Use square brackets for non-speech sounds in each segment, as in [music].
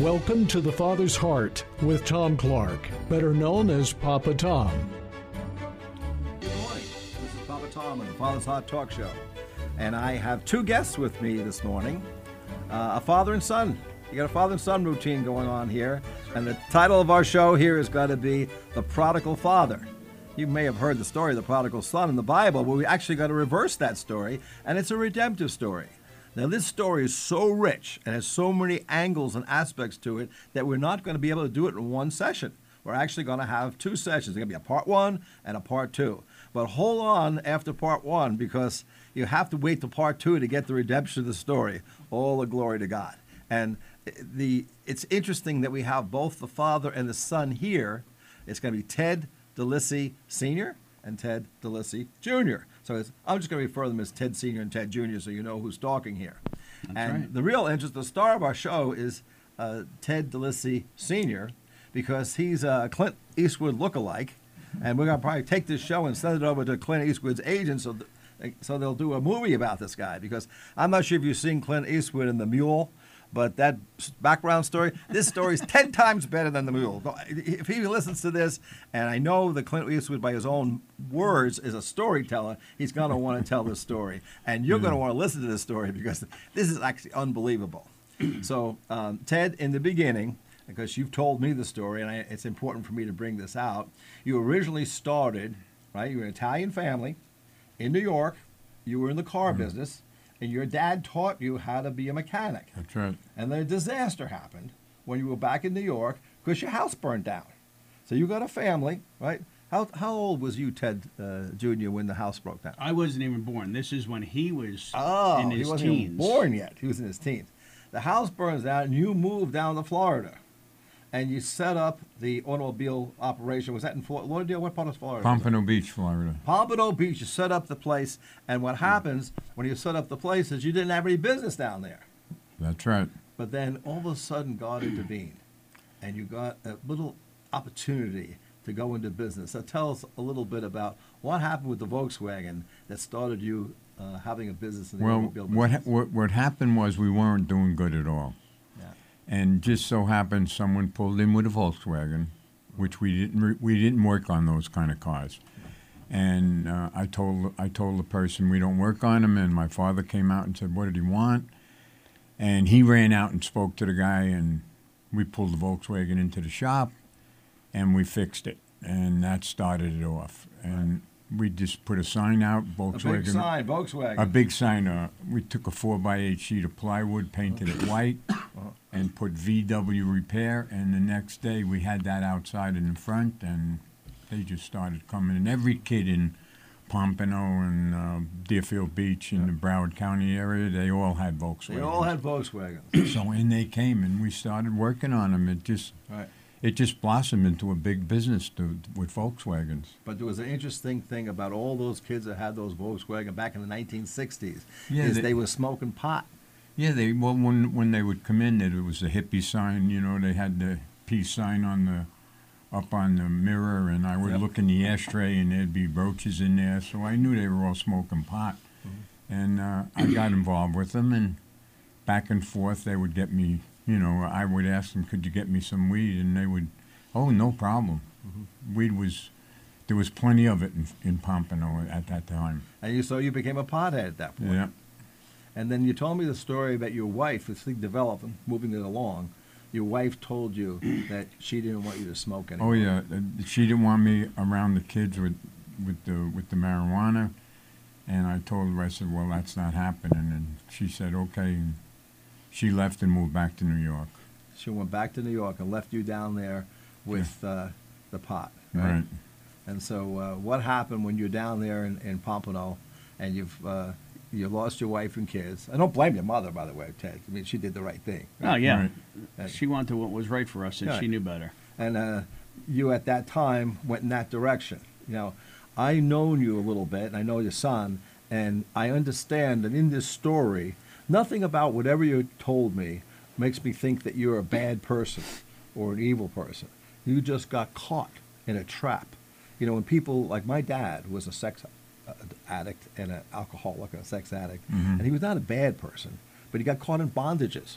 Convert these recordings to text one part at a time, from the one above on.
Welcome to The Father's Heart with Tom Clark, better known as Papa Tom. Good morning. This is Papa Tom on the Father's Heart Talk Show. And I have two guests with me this morning uh, a father and son. You got a father and son routine going on here. And the title of our show here is going to be The Prodigal Father. You may have heard the story of the prodigal son in the Bible, but we actually got to reverse that story, and it's a redemptive story. Now, this story is so rich and has so many angles and aspects to it that we're not going to be able to do it in one session. We're actually going to have two sessions. There's going to be a part one and a part two. But hold on after part one because you have to wait to part two to get the redemption of the story. All the glory to God. And eh, the it's interesting that we have both the father and the son here. It's going to be Ted DeLisi Sr. and Ted DeLisi Jr. So I'm just going to refer to them as Ted Sr. and Ted Jr. so you know who's talking here. That's and right. the real interest, the star of our show is uh, Ted DeLisi Sr. because he's a Clint Eastwood lookalike. And we're going to probably take this show and send it over to Clint Eastwood's agent so, th- so they'll do a movie about this guy. Because I'm not sure if you've seen Clint Eastwood in The Mule. But that background story, this story is 10 times better than The Mule. If he listens to this, and I know that Clint Eastwood, by his own words, is a storyteller, he's going [laughs] to want to tell this story. And you're going to want to listen to this story because this is actually unbelievable. [clears throat] so, um, Ted, in the beginning, because you've told me the story, and I, it's important for me to bring this out, you originally started, right? You were an Italian family in New York. You were in the car business, and your dad taught you how to be a mechanic. That's right. And then a disaster happened when you were back in New York because your house burned down. So you got a family, right? How, how old was you, Ted uh, Jr., when the house broke down? I wasn't even born. This is when he was Oh, in he his wasn't even teens. born yet. He was in his teens. The house burns down, and you move down to Florida, and you set up the automobile operation. Was that in Fort Lauderdale? What part of Florida? Pompano Beach, Florida. Pompano Beach. You set up the place, and what happens when you set up the place is you didn't have any business down there. That's right. But then all of a sudden, God intervened, and you got a little opportunity to go into business. So tell us a little bit about what happened with the Volkswagen that started you uh, having a business in the Well, automobile what, ha- business. what what happened was we weren't doing good at all. And just so happened someone pulled in with a Volkswagen, which we didn't re- we didn't work on those kind of cars. And uh, I told I told the person we don't work on them, and my father came out and said, "What did he want?" And he ran out and spoke to the guy, and we pulled the Volkswagen into the shop, and we fixed it, and that started it off. And we just put a sign out, A Volkswagen. big sign, Volkswagen. A big sign. Uh, we took a four by eight sheet of plywood, painted it white, and put VW Repair. And the next day, we had that outside in the front, and they just started coming. And every kid in Pompano and uh, Deerfield Beach in the Broward County area, they all had Volkswagen. They all had Volkswagens. So in they came, and we started working on them. It just right. It just blossomed into a big business to, with Volkswagens. But there was an interesting thing about all those kids that had those Volkswagen back in the 1960s Yeah, is they- they, were smoking pot. Yeah, they well when when they would come in, it was a hippie sign. You know, they had the peace sign on the up on the mirror, and I would Yep. look in the ashtray, and there'd be roaches in there. So I knew they were all smoking pot, and uh, I got involved with them, and back and forth they would get me. You know, I would ask them, "Could you get me some weed?" And they would, "Oh, no problem." Weed was there was plenty of it in, in Pompano at that time. And you, so you became a pothead at that point. Yeah. And then you told me the story about your wife, this thing developing, moving it along. Your wife told you [clears throat] that she didn't want you to smoke anymore. Oh yeah, uh, she didn't want me around the kids with with the with the marijuana, and I told her I said, well, that's not happening, and she said okay, and she left and moved back to New York. She went back to New York and left you down there with uh, the pot. Right. And so, uh, what happened when you're down there in, in Pompano, and you've uh, you lost your wife and kids? I don't blame your mother, by the way, Ted. I mean, she did the right thing. Oh yeah, Right. She wanted what was right for us, and Right. she knew better. and uh, you at that time went in that direction. You know, I known you a little bit, and I know your son, and I understand that in this story, nothing about whatever you told me makes me think that you're a bad person or an evil person. You just got caught in a trap. You know, when people like my dad was a sex uh, addict and an alcoholic and a sex addict, Mhm. and he was not a bad person, but he got caught in bondages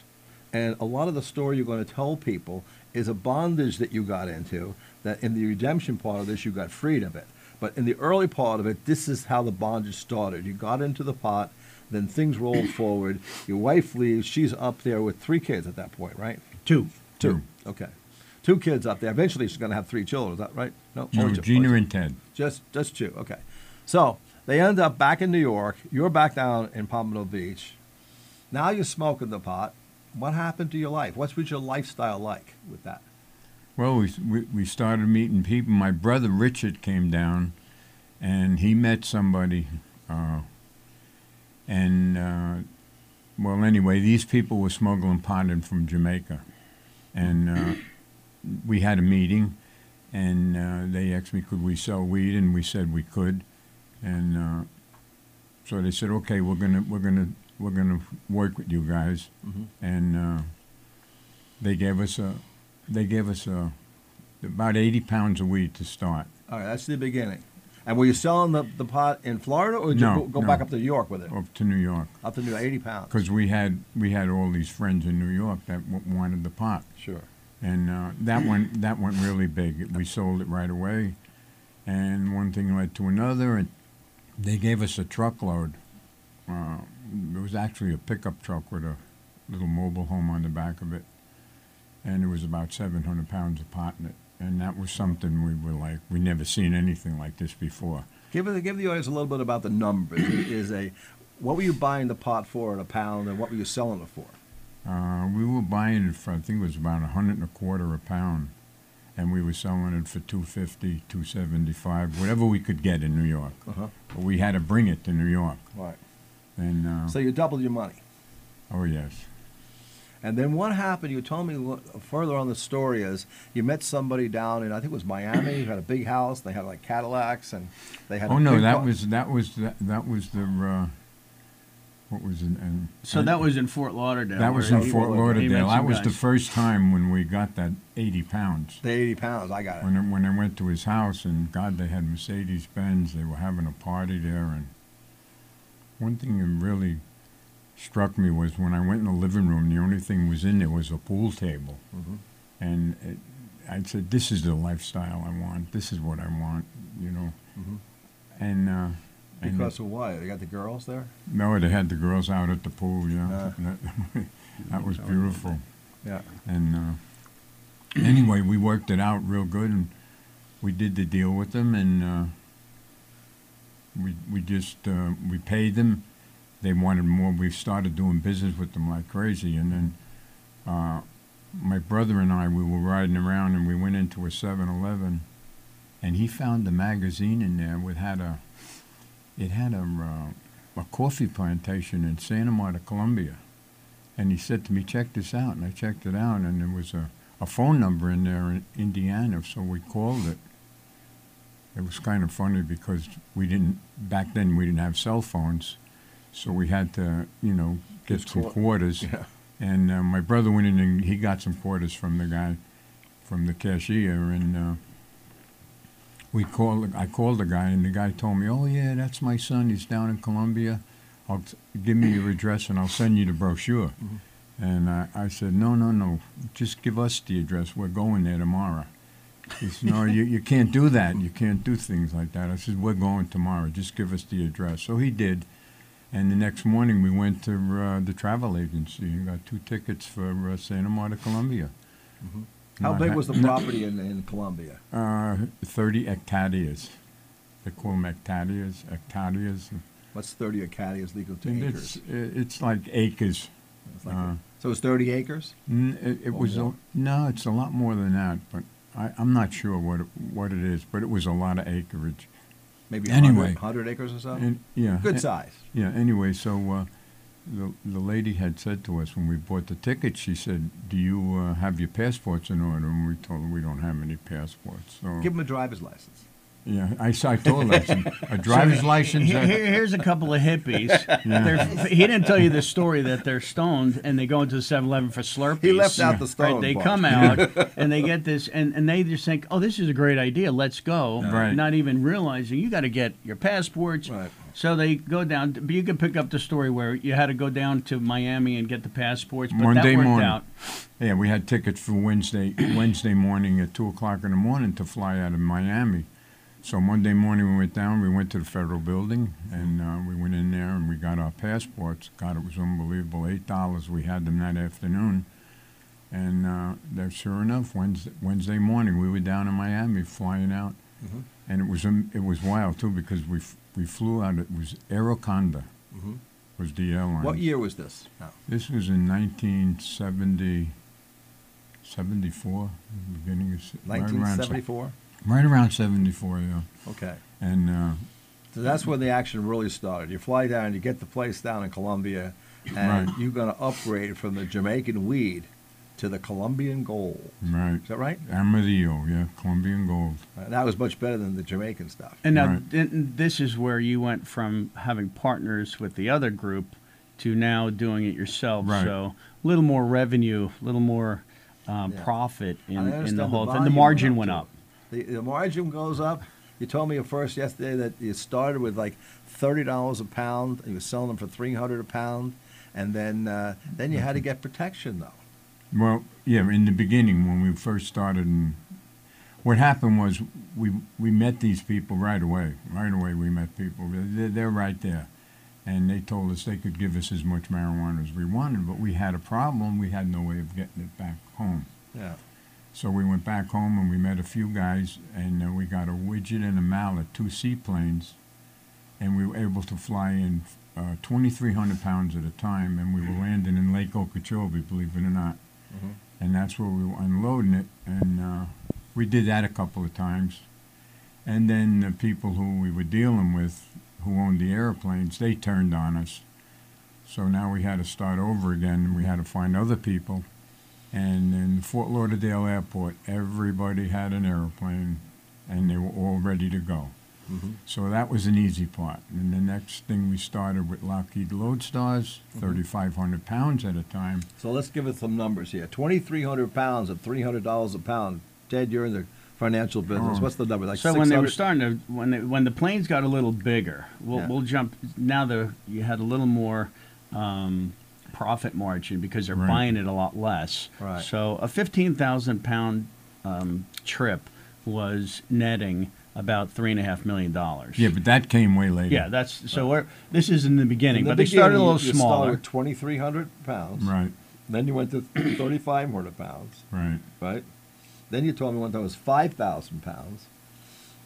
And a lot of the story you're going to tell people is a bondage that you got into, that in the redemption part of this, you got freed of it. But in the early part of it, this is how the bondage started. You got into the pot, then things roll forward. Your wife leaves. She's up there with three kids at that point, right? Two. Two. Okay. Two kids up there. Eventually, she's going to have three children. Is that right? No, No, two. Gina and Ted. Just, just two. Okay. So they end up back in New York. You're back down in Pompano Beach. Now you're smoking the pot. What happened to your life? What was your lifestyle like with that? Well, we, we we started meeting people. My brother Richard came down, and he met somebody, uh, and uh, well, anyway, these people were smuggling pot in from Jamaica, and uh, we had a meeting, and uh, they asked me could we sell weed, and we said we could, and uh, so they said okay, we're gonna we're gonna we're gonna work with you guys, Mhm. and uh, they gave us a they gave us a, about 80 pounds of weed to start. All right, that's the beginning. And were you selling the, the pot in Florida, or did No, you go, go no. back up to New York with it? up to New York Up to New York, eighty pounds. because we had we had all these friends in New York that w- wanted the pot, Sure. and uh, that went that went really big. We sold it right away, and one thing led to another, and they gave us a truckload. Uh, it was actually a pickup truck with a little mobile home on the back of it, and it was about 700 pounds of pot in it. And that was something we were like, we never seen anything like this before. Give the give the audience a little bit about the numbers. Is a what were you buying the pot for at a pound, and what were you selling it for? Uh, we were buying it for I think it was about a hundred and a quarter a pound, and we were selling it for 250, 275, whatever we could get in New York. Uh-huh. But we had to bring it to New York, Right. and uh, So you doubled your money. oh yes, And then what happened? You told me what, further on the story is you met somebody down in I think it was Miami. who had a big house. They had like Cadillacs, and they had. oh no, that car- was that was that, that was the uh, what was it? And, So that was in Fort Lauderdale. that was in Fort Lauderdale. That some was the first time when we got that 80 pounds. the eighty pounds. I got it. When I, when I went to his house, and God, they had Mercedes Benz. They were having a party there, and one thing that really struck me was when I went in the living room. The only thing was in there was a pool table, Mhm. and it, I said, "This is the lifestyle I want. This is what I want," you know. Mhm. And uh, and Because of what? They got the girls there. no, they had the girls out at the pool. Yeah, Ah. [laughs] that, [laughs] that was beautiful. Yeah. And uh, anyway, we worked it out real good, and we did the deal with them, and uh, we we just uh, we paid them. They wanted more. We started doing business with them like crazy, and then uh, my brother and I we were riding around, and we went into a 7-Eleven, and he found a magazine in there with had a it had a uh, a coffee plantation in Santa Marta, Colombia. And he said to me, check this out. And I checked it out, and there was a, a phone number in there in Indiana, so we called it. It was kind of funny because we didn't, back then, we didn't have cell phones. So we had to, you know, get some quarters. Yeah. And uh, my brother went in and he got some quarters from the guy, from the cashier, and uh, we called. I called the guy, and the guy told me, "Oh yeah, that's my son. He's down in Colombia. I'll t- give me your address, and I'll send you the brochure." And I, I said, "No, no, no. Just give us the address. We're going there tomorrow." He said, "No, you, you can't do that. You can't do things like that." I said, "We're going tomorrow. Just give us the address." So he did. And the next morning, we went to uh, the travel agency and got two tickets for uh, Santa Marta, Colombia. How big was the property in, in Colombia? Uh, 30 hectares. They call them hectares, hectares. What's thirty acadias legal to And acres? it's, it's like acres. It's like uh, so it's thirty acres. N- It, it was, a, no, it's a lot more than that, but I, I'm not sure what it, what it is, but it was a lot of acreage. Maybe Anyway. 100, 100 acres or so. And, yeah. Good a- size. Yeah, anyway, so uh, the, the lady had said to us when we bought the tickets, she said, Do you uh, have your passports in order? And we told her we don't have any passports. So, Give them a driver's license. Yeah, I, s- I told her, I said, a driver's license? Here, uh, here- here's a couple of hippies. [laughs] They're- he didn't tell you the story that they're stoned and they go into the 7-Eleven for Slurpees. He left out the Right, they part. come out [laughs] and they get this, and, and they just think, "Oh, this is a great idea. Let's go." Right. Not even realizing you got to get your passports. Right. So they go down, but you can pick up the story where you had to go down to Miami and get the passports, but Monday that worked morning. out. Yeah, we had tickets for Wednesday Wednesday morning at two o'clock in the morning to fly out of Miami. So Monday morning we went down. We went to the federal building and uh, we went in there and we got our passports. God, it was unbelievable. Eight dollars. We had them that afternoon, and uh, there, sure enough, Wednesday, Wednesday morning we were down in Miami flying out, Mhm. and it was um, it was wild too because we f- we flew out. It was Aerocondor Mhm. was the airline. What year was this? No. This was in 1970, 74, beginning of se- right 1974. Right around 74, yeah. Okay. And uh, So that's when the action really started. You fly down, you get the place down in Colombia, and Right. you're going to upgrade from the Jamaican weed to the Colombian gold. right, Is that right? Amarillo, yeah, Colombian gold. Uh, that was much better than the Jamaican stuff. And now Right. th- this is where you went from having partners with the other group to now doing it yourself. Right. So a little more revenue, a little more um, Yeah. profit in, in the whole thing. The margin went too. up. The, the margin goes up. You told me at first yesterday that you started with like thirty dollars a pound. You were selling them for three hundred a pound, and then uh, then you had to get protection though. Well, yeah, in the beginning when we first started, and what happened was we we met these people right away. Right away, we met people. They're, they're right there, and they told us they could give us as much marijuana as we wanted, but we had a problem. We had no way of getting it back home. Yeah. So we went back home and we met a few guys, and uh, we got a Widgeon and a Mallard, two seaplanes, and we were able to fly in uh, 2,300 pounds at a time, and we were landing in Lake Okeechobee, believe it or not. Mhm. And that's where we were unloading it, and uh, we did that a couple of times. And then the people who we were dealing with, who owned the airplanes, they turned on us. So now we had to start over again. And we had to find other people. And in Fort Lauderdale Airport, everybody had an airplane, and they were all ready to go. Mhm. So that was an easy part. And the next thing we started with Lockheed Lodestars, 3,500 pounds at a time. So let's give it some numbers here. Twenty three hundred pounds at three hundred dollars a pound. Ted, you're in the financial business. Oh. What's the number? Like so when they were starting to, when they, when the planes got a little bigger, we'll, Yeah. we'll jump. Now the you had a little more um, profit margin because they're Right. buying it a lot less. Right. So a fifteen thousand pound um, trip was netting about three and a half million dollars. Yeah, but that came way later. yeah, that's so. We're, this is in the beginning, In the but they started a little you, you smaller. started with twenty three hundred pounds. Right, Then you went to thirty five hundred pounds. right. Right. Then you told me one time it was five thousand pounds.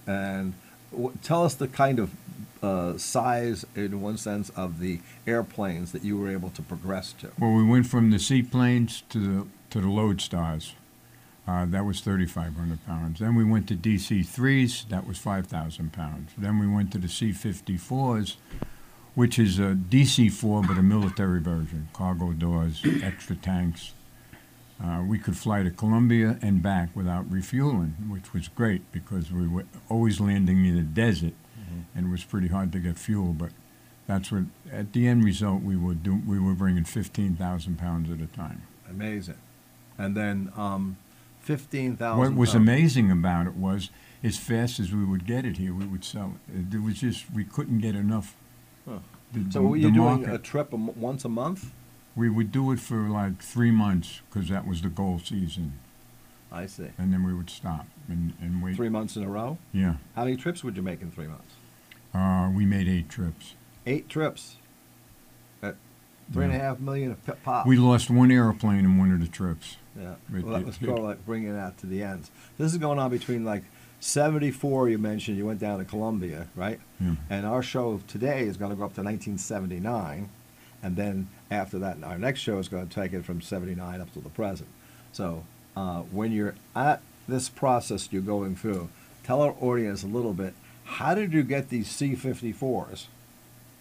And w- tell us the kind of uh, size, in one sense, of the airplanes that you were able to progress to. Well, we went from the seaplanes to the to the Lodestars. Uh, that was 3,500 pounds. Then we went to DC threes. That was 5,000 pounds. Then we went to the C-54s, which is a DC-4 but a military version. Cargo doors, extra tanks. Uh, we could fly to Colombia and back without refueling, which was great because we were always landing in the desert, and it was pretty hard to get fuel. But that's what at the end result we were do, we were bringing 15,000 pounds at a time. Amazing. And then um, fifteen thousand. What was amazing about it was as fast as we would get it here, we would sell it. It was just we couldn't get enough. Huh. The- So were you doing market- a trip once a month? We would do it for like three months because that was the goal season, I see. and then we would stop and, and wait. Three months in a row. Yeah, How many trips would you make in three months? uh, we made eight trips. Eight trips. At three and a half million a pop. We lost one airplane in one of the trips. Yeah. It- Well, that it- was it- sort of like bringing that to the ends. This is going on between like 74, you mentioned you went down to Colombia, right? Yeah. And our show today is going to go up to 1979. And then after that, our next show is going to take it from 79 up to the present. So uh, when you're at this process you're going through, tell our audience a little bit how did you get these C 54s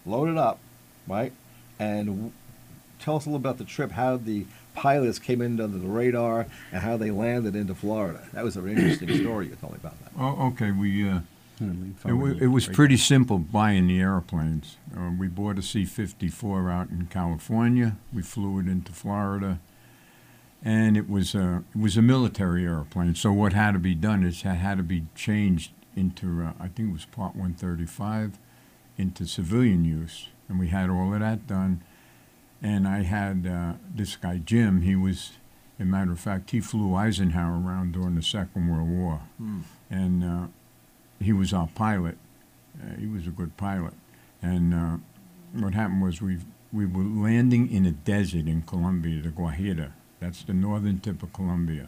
loaded up, right? And w- tell us a little about the trip, how the pilots came in under the radar and how they landed into Florida. That was an interesting [coughs] story you told me about that. Oh, okay. We uh, It, it was pretty simple buying the airplanes. Uh, we bought a C-54 out in California. We flew it into Florida, and it was a it was a military airplane. So what had to be done is it had to be changed into uh, I think it was Part 135, into civilian use, and we had all of that done. And I had uh, this guy Jim. He was, as a matter of fact, he flew Eisenhower around during the Second World War, and uh, he was our pilot. Uh, he was a good pilot. And uh, what happened was we we were landing in a desert in Colombia, the Guajira. That's the northern tip of Colombia.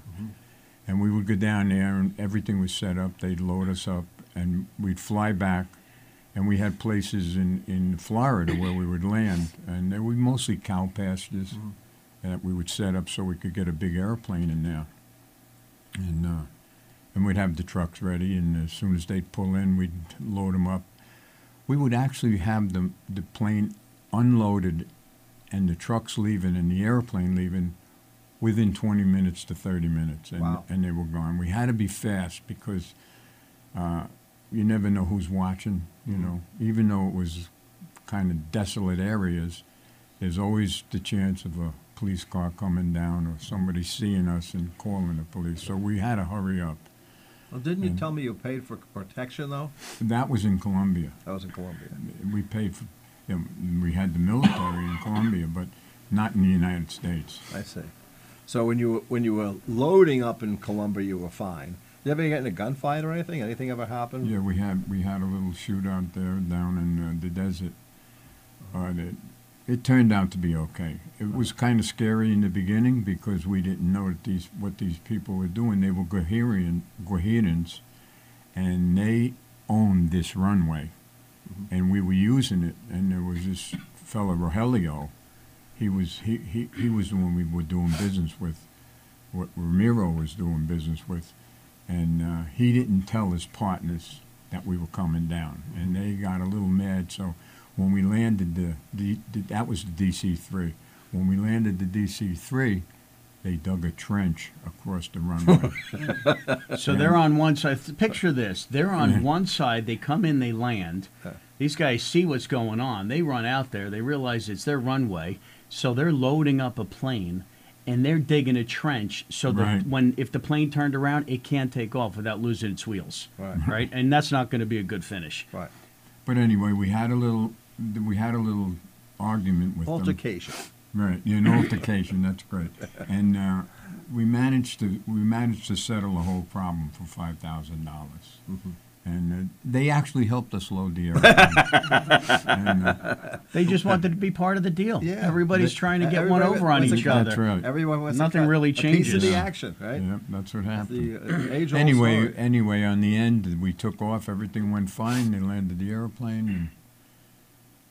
And we would go down there, and everything was set up. They'd load us up, and we'd fly back. And we had places in, in Florida where we would land, and they were mostly cow pastures that we would set up so we could get a big airplane in there. And uh, and we'd have the trucks ready, and as soon as they'd pull in, we'd load them up. We would actually have the the plane unloaded, and the trucks leaving and the airplane leaving within 20 minutes to 30 minutes, and Wow. and they were gone. We had to be fast because uh, you never know who's watching. You know, even though it was kind of desolate areas, there's always the chance of a police car coming down or somebody seeing us and calling the police. So we had to hurry up. Well, didn't you tell me you paid for protection though? That was in Colombia. That was in Colombia. We paid for, you know, we had the military in Colombia, but not in the United States. I see. So when you were, when you were loading up in Colombia, you were fine. Did you ever get in a gunfight or anything? Anything ever happen? Yeah, we had we had a little shootout there down in uh, the desert. It, it turned out to be okay. It was kind of scary in the beginning because we didn't know that these what these people were doing. They were Guajirian, Guajirans, and they owned this runway, and we were using it. And there was this fellow Rogelio. He was he, he, he was the one we were doing business with. What Ramiro was doing business with, and uh, he didn't tell his partners that we were coming down, and they got a little mad. So when we landed the, the, the that was the DC three. When we landed the DC three, they dug a trench across the runway. [laughs] So they're on one side. Picture this: they're on Yeah. one side. They come in, they land. These guys see what's going on. They run out there. They realize it's their runway, so they're loading up a plane, and they're digging a trench so that Right. when if the plane turned around, it can't take off without losing its wheels. Right. Right, and that's not going to be a good finish. Right. but anyway, we had a little we had a little argument with them. Altercation. Right, yeah, an [laughs] altercation. That's great, and uh, we managed to we managed to settle the whole problem for five thousand dollars, and uh, they actually helped us load the airplane. [laughs] and, uh, They just wanted to be part of the deal. Yeah. Everybody's The- trying to get one over on wants to each cut- other. That's right. Everyone wants Nothing to cut really a piece of the action, right? yeah, that's what That's happened. the uh, anyway, story. anyway, on the end, we took off. Everything went fine. They landed the airplane, and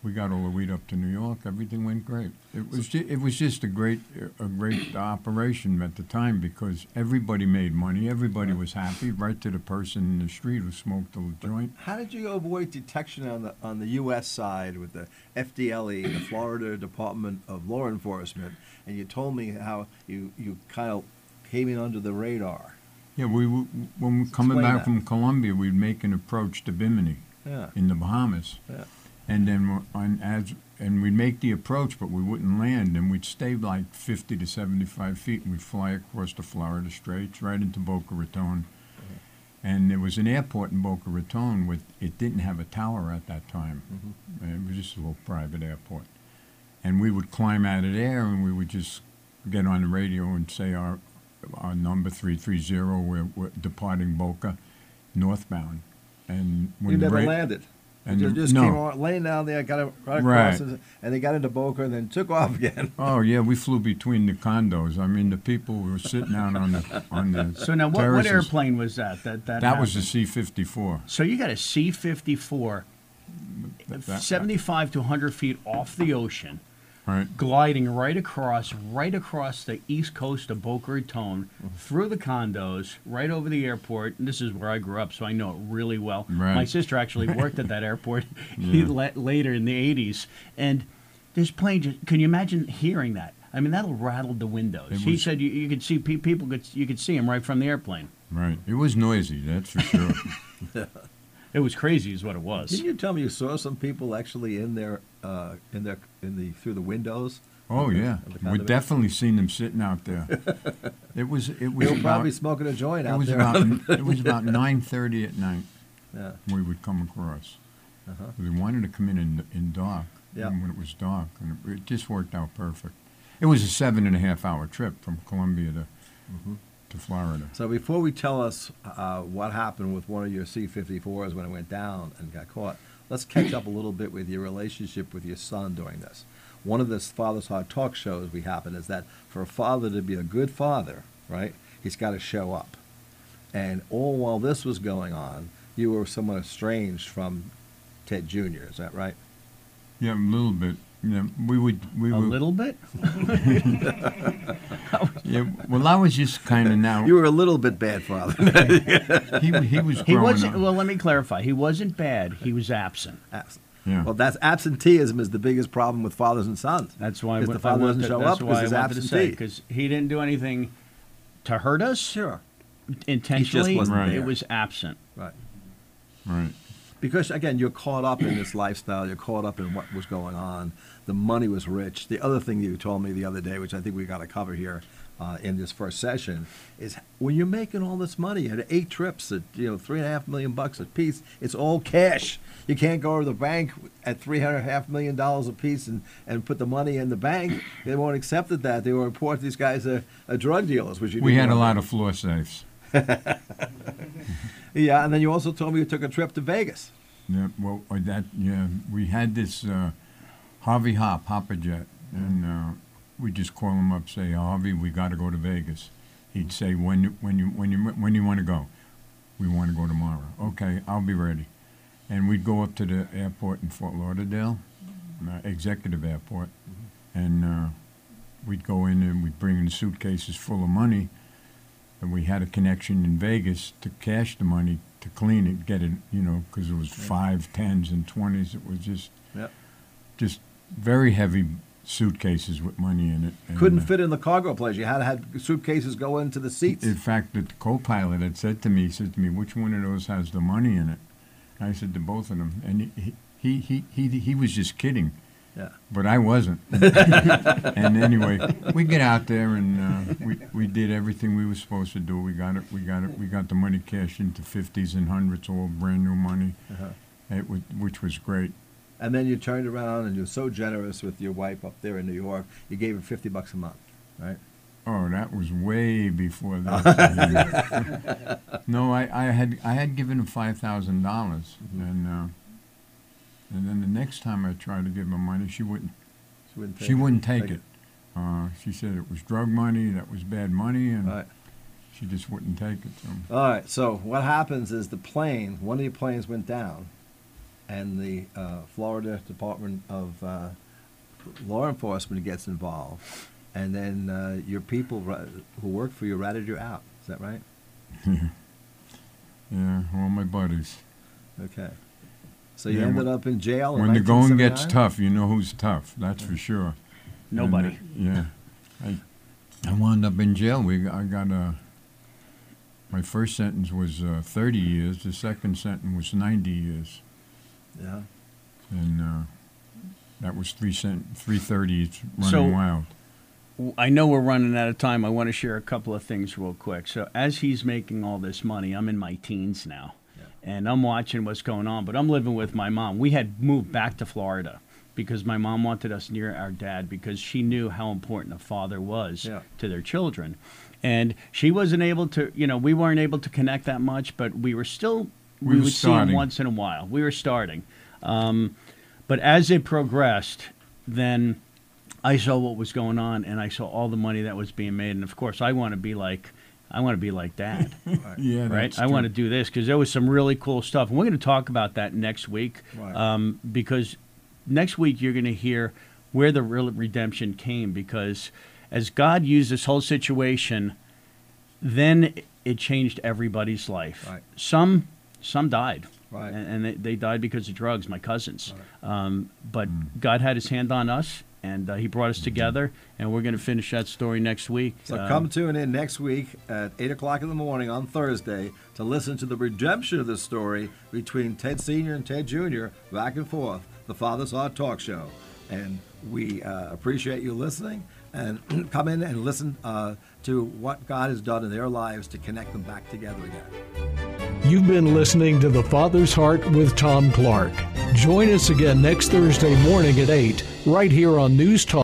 we got all the way up to New York. Everything went great. It was ju- it was just a great a great operation at the time because everybody made money. Everybody was happy, right to the person in the street who smoked a joint. How did you avoid detection on the on the U.S. side with the FDLE, the [coughs] Florida Department of Law Enforcement? And you told me how you you kind of came in under the radar. Yeah, we when we coming Explain back that. from Colombia, we'd make an approach to Bimini Yeah. in the Bahamas. Yeah. And then on as and we'd make the approach, but we wouldn't land, and we'd stay like 50 to 75 feet, and we'd fly across the Florida Straits right into Boca Raton. Mm-hmm. And there was an airport in Boca Raton with it didn't have a tower at that time. Mm-hmm. And It was just a little private airport. And we would climb out of there, and we would just get on the radio and say our our number 330, we're, we're departing Boca, northbound. And when You never ra- landed. And you the- just no. came on, laying down there, got it right Right. across, and- and they got into Boca and then took off [laughs] again. Oh yeah, we flew between the condos. I mean, the people were sitting out on the on the. So now, what, what airplane was that? That that, That was a C fifty four. So you got a C fifty four, seventy five to hundred feet off the ocean, Right. gliding right across, right across the east coast of Boca Raton, mm-hmm. through the condos, right over the airport. And this is where I grew up, so I know it really well. Right. My sister actually [laughs] worked at that airport [laughs] Yeah. [laughs] la- later in the '80s, and this plane. Just, can you imagine hearing that? I mean, that'll rattle the windows. It he said you, you could see pe- people could you could see him right from the airplane. Right. It was noisy. That's for sure. It was crazy, is what it was. Didn't you tell me you saw some people actually in there, uh, in their in the through the windows? Oh yeah, we condominium? definitely seen them sitting out there. [laughs] It was it was about, probably smoking a joint it was there. about [laughs] it was about nine thirty at night yeah. we would come across, They wanted to come in in, in dark, Yeah. when it was dark, and it, it just worked out perfect. It was a seven and a half hour trip from Colombia to Mm-hmm. To Florida. So before we tell us uh, what happened with one of your C-54s when it went down and got caught, let's catch up a little bit with your relationship with your son during this. One of the Father's Heart talk shows we happen is that for a father to be a good father, right, he's got to show up. And all while this was going on, you were somewhat estranged from Ted Jr. Is that right? Yeah, a little bit. You know, we would we A would little bit. [laughs] Yeah, well, I was just kind of now. You were a little bit bad father. [laughs] he he was. He wasn't. up. Well, let me clarify. He wasn't bad. He was absent. Abs- Yeah. Well, that's absenteeism is the biggest problem with fathers and sons. That's why I the father doesn't to- show that's up because why he's I wanted to absentee. because he didn't do anything to hurt us Sure. intentionally. wasn't Right. It was absent. Right. right. Because again, you're caught up in this lifestyle. You're caught up in what was going on. The money was rich. The other thing you told me the other day, which I think we got to cover here uh, in this first session, is when you're making all this money, you had eight trips at you know three and a half million bucks a piece. It's all cash. You can't go to the bank at three hundred half million dollars a piece and, and put the money in the bank. They won't accept it that. They will report these guys are, are drug dealers, which you We had a lot of floor safes. [laughs] Yeah, and then you also told me you took a trip to Vegas. Yeah, well, uh, that yeah, we had this uh, Harvey Hop Hopper Jet, and uh, we just call him up, say Harvey, we got to go to Vegas. He'd say when when you when you when you want to go, we want to go tomorrow. Okay, I'll be ready. And we'd go up to the airport in Fort Lauderdale, uh, executive airport, and uh, we'd go in and we'd bring in suitcases full of money. And we had a connection in Vegas to cash the money to clean it, get it, you know, because it was five, tens, and twenties. It was just, Yep. just very heavy suitcases with money in it. And, Couldn't uh, fit in the cargo place. You had to have suitcases go into the seats. In fact, the co-pilot had said to me, he said to me, "Which one of those has the money in it?" I said to both of them, and he he he he, he was just kidding. Yeah. But I wasn't. [laughs] and anyway, we get out there and uh, we we did everything we were supposed to do. We got it. We got it. We got the money cashed into fifties and hundreds, all brand new money. Uh-huh. It was, which was great. And then you turned around and you're so generous with your wife up there in New York. You gave her fifty bucks a month, right? Oh, that was way before that. [laughs] no, I, I had I had given him five thousand dollars, and uh, and then the next time I tried to give her money, she wouldn't. She wouldn't take She it. wouldn't take Take it. Uh, she said it was drug money, that was bad money, and right. she just wouldn't take it. So All right. So what happens is the plane, one of the planes went down, and the uh, Florida Department of uh, Law Enforcement gets involved, and then uh, your people who work for you ratted you out. Is that right? Yeah. [laughs] yeah, all my buddies. Okay. So you Yeah, ended up in jail. in when the going gets 1979? tough, you know who's tough. That's for sure. Nobody. And, uh, yeah. I, I wound up in jail. We I got a. My first sentence was uh, 30 years. The second sentence was 90 years, Yeah. and uh, that was three cent, three thirties running So- wild. I know we're running out of time. I want to share a couple of things real quick. So, as he's making all this money, I'm in my teens now, and I'm watching what's going on. But I'm living with my mom. We had moved back to Florida because my mom wanted us near our dad because she knew how important a father was Yeah. to their children, and she wasn't able to. You know, we weren't able to connect that much, but we were still. We We, were would see him starting. once in a while. We were starting, um, but as it progressed, then. I saw what was going on, and I saw all the money that was being made, and of course, I want to be like, I want to be like Dad, [laughs] Yeah, right? that's I true. want to do this because there was some really cool stuff, and we're going to talk about that next week, Right. um, because next week you're going to hear where the real redemption came, because as God used this whole situation, then it changed everybody's life. Right. Some some died. Right. And, and they, they died because of drugs, my cousins. Um, but God had his hand on us, and uh, he brought us together, and we're going to finish that story next week. So Uh, come tune in next week at 8 o'clock in the morning on Thursday to listen to the redemption of the story between Ted Sr. and Ted Jr. back and forth, the Father's Heart Talk Show. And we uh, appreciate you listening and [clears throat] come in and listen uh, to what God has done in their lives to connect them back together again. You've been listening to The Father's Heart with Tom Clark. Join us again next Thursday morning at 8, right here on News Talk.